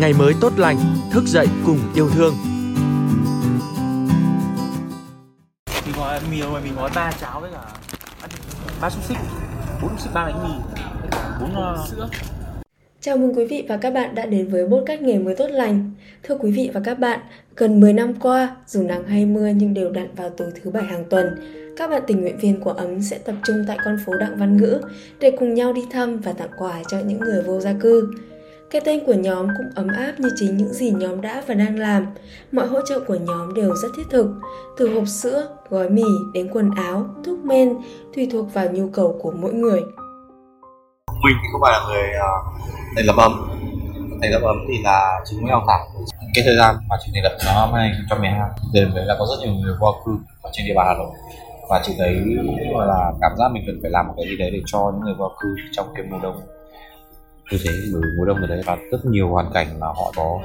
ngày mới tốt lành, thức dậy cùng yêu thương. Mình gọi mì rồi mình gói ba cháo với cả ba xúc xích, bốn xích ba bánh mì, cả bốn sữa. Chào mừng quý vị và các bạn đã đến với podcast nghề mới tốt lành. Thưa quý vị và các bạn, gần 10 năm qua, dù nắng hay mưa nhưng đều đặn vào tối thứ bảy hàng tuần, các bạn tình nguyện viên của ấm sẽ tập trung tại con phố Đặng Văn Ngữ để cùng nhau đi thăm và tặng quà cho những người vô gia cư. Cái tên của nhóm cũng ấm áp như chính những gì nhóm đã và đang làm. Mọi hỗ trợ của nhóm đều rất thiết thực, từ hộp sữa, gói mì đến quần áo, thuốc men, tùy thuộc vào nhu cầu của mỗi người. Mình thì không phải là người ờ, thành lập ấm thành lập ấm thì là chúng mới học tập. cái thời gian mà chị thành lập nó năm 2012 thì với là có rất nhiều người vô cư ở trên địa bàn Hà Nội và chị thấy là cảm giác mình cần phải làm một cái gì đấy để cho những người vô cư trong cái mùa đông như thế bởi mùa đông ở đấy là rất nhiều hoàn cảnh là họ có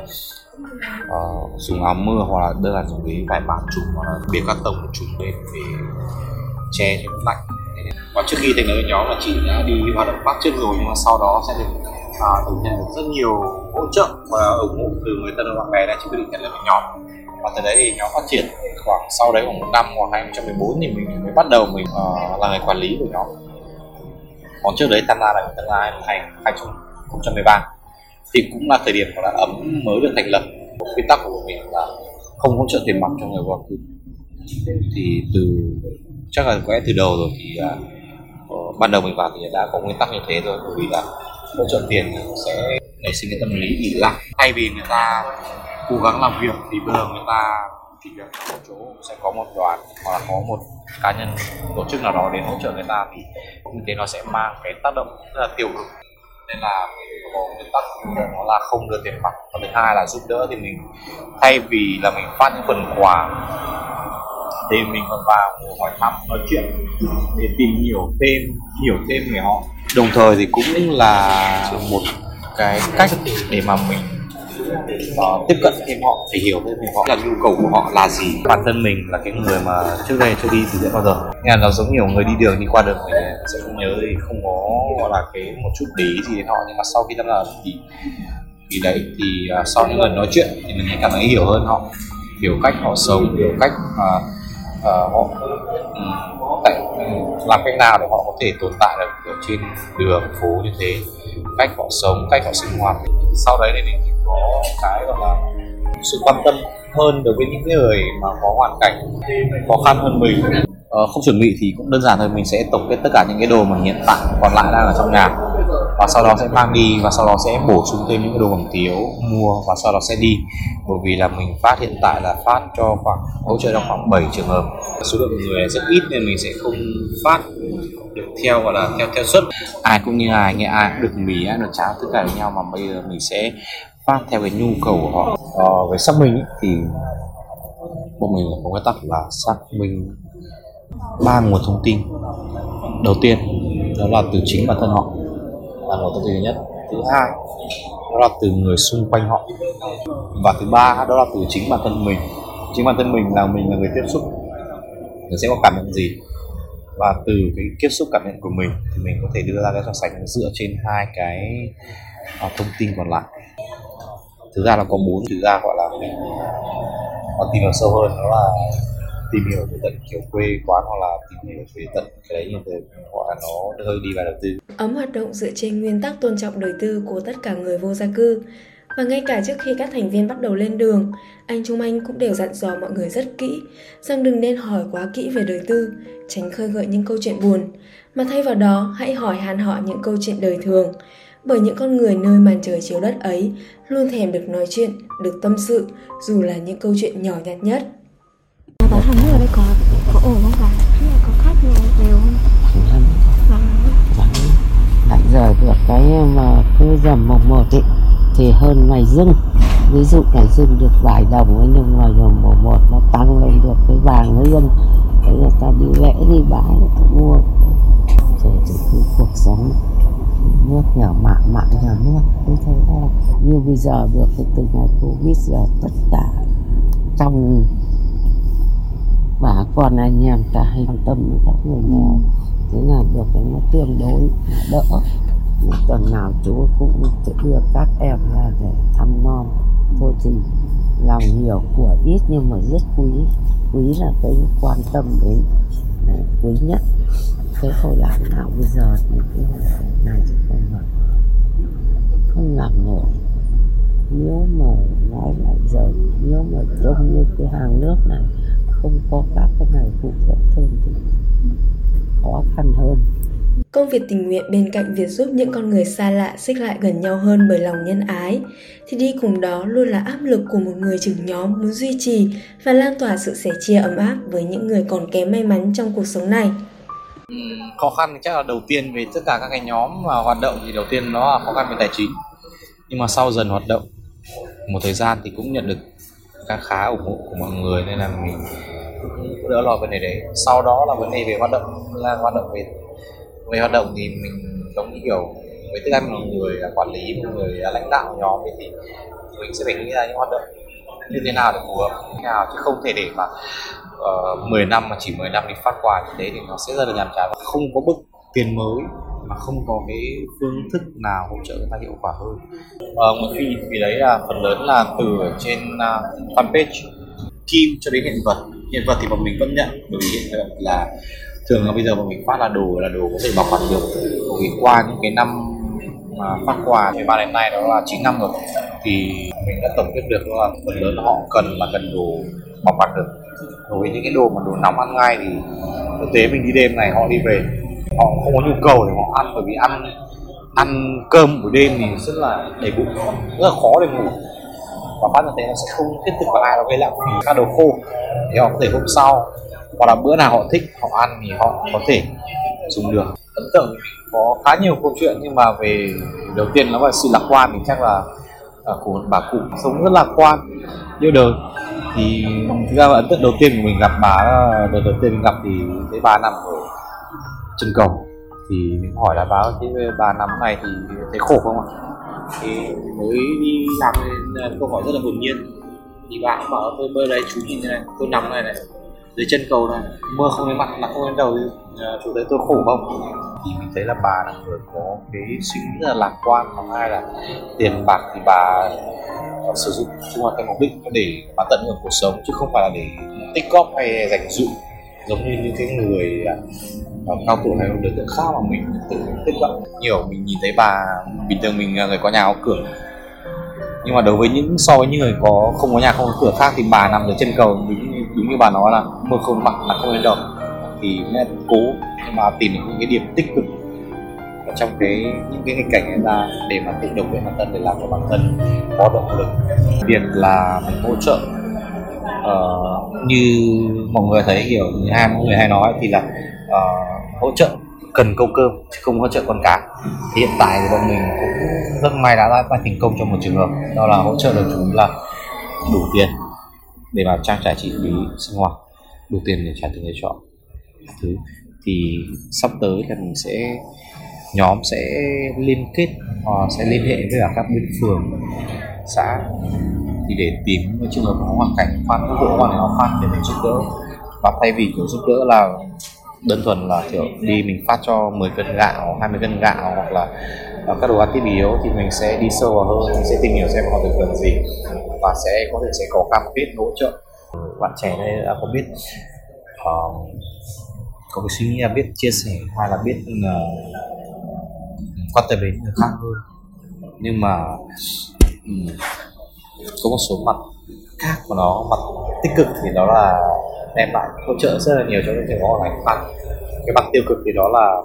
ờ, uh, dùng áo mưa hoặc là đơn giản dùng cái vải bạt trùm hoặc là biển cắt tông trùm lên để che cho lạnh. Và trước khi thành lập nhóm là chị đã đi hoạt động phát trước rồi nhưng mà sau đó sẽ được à, được nhận được rất nhiều hỗ trợ và ủng hộ từ người thân và bạn bè đã chỉ quyết định thành lập nhóm. Và từ đấy thì nhóm phát triển khoảng sau đấy khoảng một năm hoặc 2014 thì mình mới bắt đầu mình uh, là người quản lý của nhóm. Còn trước đấy tham gia là thành thành hai 2013 thì cũng là thời điểm là ấm mới được thành lập. Quy tắc của mình là không hỗ trợ tiền mặt cho người vô cư thì từ chắc là có lẽ từ đầu rồi thì uh, ban đầu mình vào thì đã có nguyên tắc như thế rồi. Bởi vì là hỗ trợ tiền sẽ nảy sinh cái tâm lý nghỉ lại thay vì người ta cố gắng làm việc thì bây giờ người ta chỉ việc một chỗ sẽ có một đoàn hoặc là có một cá nhân tổ chức nào đó đến hỗ trợ người ta thì như thế nó sẽ mang cái tác động rất là tiêu cực nên là mình có nguyên tắc nó là không đưa tiền mặt. Và thứ hai là giúp đỡ thì mình, thay vì là mình phát những phần quà, thì mình còn vào hỏi thăm, nói chuyện, để tìm hiểu thêm hiểu thêm về họ. Đồng thời thì cũng là một cái cách để mà mình uh, tiếp cận thêm họ để hiểu thêm họ. Là nhu cầu của họ là gì? Bản thân mình là cái người mà trước đây chưa đi từ thiện bao giờ. Nghe nó giống nhiều người đi đường đi qua đường mình sẽ không nhớ thì không có gọi là cái một chút để ý gì đến họ. Nhưng mà sau khi tham gia thì thì đấy thì uh, sau những lần nói chuyện thì mình cảm thấy hiểu hơn họ. Hiểu cách họ sống hiểu cách uh, uh, họ um, tại, làm cách nào để họ có thể tồn tại được ở trên đường phố như thế. Cách họ sống cách họ sinh hoạt. Sau đấy thì mình có cái gọi là sự quan tâm hơn đối với những người mà có hoàn cảnh khó khăn hơn mình. Ờ, không chuẩn bị thì cũng đơn giản thôi mình sẽ tổng kết tất cả những cái đồ mà hiện tại còn lại đang ở trong nhà. Và sau đó sẽ mang đi và sau đó sẽ bổ sung thêm những cái đồ còn thiếu mua và sau đó sẽ đi. Bởi vì là mình phát hiện tại là phát cho khoảng hỗ trợ cho khoảng 7 trường hợp. Số lượng người rất ít nên mình sẽ không phát được theo gọi là theo theo suất. Ai cũng như ai nghe ai cũng được mì ai được cháo tất cả với nhau mà bây giờ mình sẽ phát theo cái nhu cầu của họ. Ờ, về xác minh thì bọn mình có nguyên tắc là xác minh ba nguồn thông tin. Đầu tiên đó là từ chính bản thân họ là nguồn thông tin thứ nhất. Thứ hai đó là từ người xung quanh họ. Và thứ ba đó là từ chính bản thân mình. Chính bản thân mình là mình là người tiếp xúc. Mình sẽ có cảm nhận gì? Và từ cái tiếp xúc cảm nhận của mình thì mình có thể đưa ra cái so sánh dựa trên hai cái ờ, thông tin còn lại thực ra là có bốn thực ra gọi là mình uh, tìm hiểu sâu hơn đó là tìm hiểu về tận kiểu quê quán hoặc là tìm hiểu về tận cái đấy như gọi là nó hơi đi vào đầu tư Ấm hoạt động dựa trên nguyên tắc tôn trọng đời tư của tất cả người vô gia cư. Và ngay cả trước khi các thành viên bắt đầu lên đường, anh Trung Anh cũng đều dặn dò mọi người rất kỹ rằng đừng nên hỏi quá kỹ về đời tư, tránh khơi gợi những câu chuyện buồn, mà thay vào đó hãy hỏi han họ những câu chuyện đời thường. Bởi những con người nơi màn trời chiếu đất ấy luôn thèm được nói chuyện, được tâm sự, dù là những câu chuyện nhỏ nhặt nhất. Bán hàng ở đây có có ổn không bà? Hay là có khách nhiều, không? Vâng. Nãy giờ được cái mà cứ dầm mồng một ấy thì hơn ngày dưng ví dụ ngày dưng được vài đồng ấy nhưng mà dầm mồng một nó tăng lên được cái vàng nó dân thế người ta đi lễ đi ta mua rồi thì cái cuộc sống nước nhỏ mạng mạng nhỏ nước như thế thôi. Như bây giờ được cái từ ngày covid giờ tất cả trong bà con anh em ta hay quan tâm đến các người nghèo. Thế là được cái nó tương đối đỡ. Một tuần nào chú cũng sẽ đưa các em ra để thăm non. Thôi thì lòng nhiều của ít nhưng mà rất quý. Quý là cái quan tâm đến đấy, quý nhất cái khối làm nào bây giờ thì cái này thì không được. Không làm nổi. Nếu mà nói lại giờ nếu mà trông như cái hàng nước này không có các cái này phụ trợ thêm thì khó khăn hơn. Công việc tình nguyện bên cạnh việc giúp những con người xa lạ xích lại gần nhau hơn bởi lòng nhân ái, thì đi cùng đó luôn là áp lực của một người trưởng nhóm muốn duy trì và lan tỏa sự sẻ chia ấm áp với những người còn kém may mắn trong cuộc sống này khó khăn chắc là đầu tiên về tất cả các cái nhóm mà hoạt động thì đầu tiên nó là khó khăn về tài chính. Nhưng mà sau dần hoạt động, một thời gian thì cũng nhận được khá khá ủng hộ của mọi người, nên là mình cũng đỡ lo vấn đề đấy. Sau đó là vấn đề về hoạt động, là hoạt động về về hoạt động thì mình giống như kiểu, với tư cách một người quản lý, một người lãnh đạo nhóm thì mình sẽ phải nghĩ ra những hoạt động như thế nào để phù hợp như thế nào chứ không thể để mà uh, 10 năm mà chỉ 10 năm đi phát quà như thế thì nó sẽ rất là nhàm chán và không có bức tiền mới mà không có cái phương thức nào hỗ trợ người ta hiệu quả hơn. Ờ, một khi vì đấy là phần lớn là từ trên uh, fanpage kim cho đến hiện vật. Hiện vật thì bọn mình vẫn nhận bởi vì hiện vật là thường là bây giờ bọn mình phát là đồ là đồ có thể bảo quản được. Bởi vì qua những cái năm mà phát quà thì ba đến nay đó là 9 năm rồi thì mình đã tổng kết được là phần lớn họ cần là cần đồ bảo quản được. Đối với những cái đồ mà đồ nóng ăn ngay thì thực tế mình đi đêm này họ đi về, họ không có nhu cầu để họ ăn, bởi vì ăn ăn cơm buổi đêm thì rất là đầy bụng, rất là khó để ngủ. Và phát như thế nó sẽ không tiếp tục vào ai nó gây lãng phí. Các đồ khô thì họ có thể hôm sau hoặc là bữa nào họ thích, họ ăn thì họ có thể dùng được. Ấn tượng có khá nhiều câu chuyện nhưng mà về đầu tiên nó là sự lạc quan thì chắc là của một bà cụ sống rất lạc quan, yêu đời. Thì thực ra là ấn tượng đầu tiên của mình gặp bà đợt đầu tiên mình gặp thì thấy bà nằm ở chân cầu. Thì mình hỏi là bà cái bà nằm này thì thấy khổ không ạ? Thì mới đi làm nên câu hỏi rất là hồn nhiên. Thì bà cũng bảo tôi bơi đây, chú nhìn thế này, tôi nằm này này, dưới chân cầu này, mưa không đến mặt nặng không đến đầu à, chú thấy tôi khổ không? Thì mình thấy là bà là người có cái suy nghĩ rất là lạc quan và hai là tiền bạc thì bà ờ, sử dụng chung là cái mục đích để mà tận hưởng cuộc sống chứ không phải là để tích góp hay dành dụm giống như những cái người uh, cao tuổi hay đối tượng khác mà mình tự tích góp. Nhiều mình nhìn thấy bà bình thường mình là người có nhà có cửa nhưng mà đối với những so với những người có không có nhà không có cửa khác thì bà nằm ở trên cầu đúng đúng như bà nói là mưa không mặt là không lên đầu thì mẹ cố nhưng mà tìm những cái điểm tích cực ở trong cái những cái nghịch cảnh ấy ra để mà tự động viên bản thân để làm cho bản thân có động lực. Việc là mình hỗ trợ uh, như mọi người thấy hiểu như hai mọi người hay nói thì là uh, hỗ trợ cần câu cơm chứ không hỗ trợ con cá. Thì hiện tại thì bọn mình cũng rất may đã đã thành công trong một trường hợp đó là hỗ trợ được chúng là đủ tiền để mà trang trải chi phí sinh hoạt đủ tiền để trả tiền thuê trọ thứ thì sắp tới là mình sẽ nhóm sẽ liên kết uh, sẽ liên hệ với cả các bên phường xã thì để tìm những trường hợp có hoàn cảnh khoan các hộ hoàn cảnh khó khăn để mình giúp đỡ. Và thay vì kiểu giúp đỡ là đơn thuần là kiểu đi mình phát cho 10 cân gạo 20 cân gạo hoặc là ờ, các đồ ăn thiết yếu thì mình sẽ đi sâu vào hơn mình sẽ tìm hiểu xem họ được cần gì và sẽ có thể sẽ có cam kết hỗ trợ. Bạn trẻ đây đã có biết uh, có cái suy nghĩ là biết chia sẻ hay là biết uh, quan tâm đến người khác hơn. Nhưng mà um, có một số mặt khác của nó mặt tích cực thì đó là đem lại hỗ trợ rất là nhiều cho những người có hoàn cảnh khó cái mặt tiêu cực thì đó là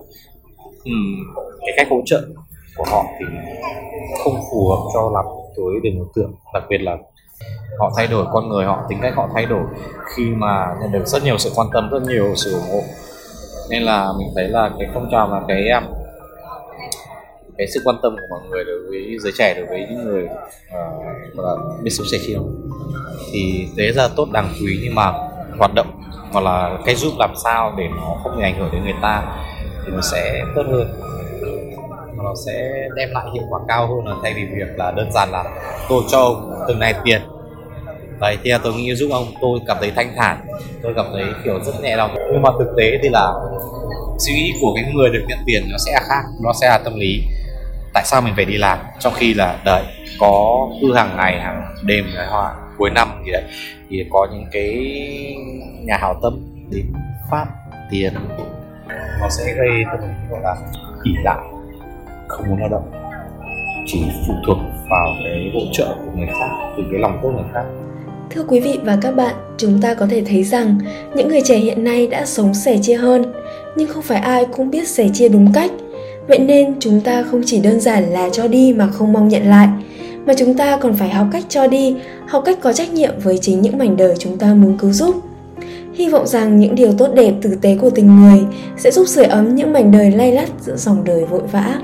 um, cái cách hỗ trợ của họ thì không phù hợp cho lắm với đường đối tượng đặc biệt là họ thay đổi con người họ tính cách họ thay đổi khi mà nhận được rất nhiều sự quan tâm rất nhiều sự ủng hộ nên là mình thấy là cái phong trào là cái um, cái sự quan tâm của mọi người đối với giới trẻ đối với những người uh, là biết sống sẻ chia thì đấy là tốt đáng quý nhưng mà hoạt động hoặc là cái giúp làm sao để nó không bị ảnh hưởng đến người ta thì nó sẽ tốt hơn nó sẽ đem lại hiệu quả cao hơn là thay vì việc là đơn giản là tôi cho ông từng này tiền đấy thì là tôi nghĩ giúp ông, tôi cảm thấy thanh thản, tôi cảm thấy kiểu rất nhẹ lòng. Nhưng mà thực tế thì là suy nghĩ của cái người được nhận tiền nó sẽ khác, nó sẽ là tâm lý. Tại sao mình phải đi làm trong khi là đợi có cứ hàng ngày, hàng đêm hoặc cuối năm gì đấy, thì có những cái nhà hảo tâm đến phát tiền, nó sẽ gây tâm lý, gọi là, ỉ lại, không muốn lao động. Chỉ phụ thuộc vào cái hỗ trợ của người khác, từ cái lòng tốt người khác. Thưa quý vị và các bạn, chúng ta có thể thấy rằng những người trẻ hiện nay đã sống sẻ chia hơn, nhưng không phải ai cũng biết sẻ chia đúng cách. Vậy nên chúng ta không chỉ đơn giản là cho đi mà không mong nhận lại, mà chúng ta còn phải học cách cho đi, học cách có trách nhiệm với chính những mảnh đời chúng ta muốn cứu giúp. Hy vọng rằng những điều tốt đẹp tử tế của tình người sẽ giúp sưởi ấm những mảnh đời lay lắt giữa dòng đời vội vã.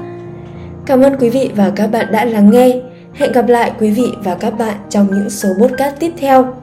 Cảm ơn quý vị và các bạn đã lắng nghe. Hẹn gặp lại quý vị và các bạn trong những số podcast tiếp theo.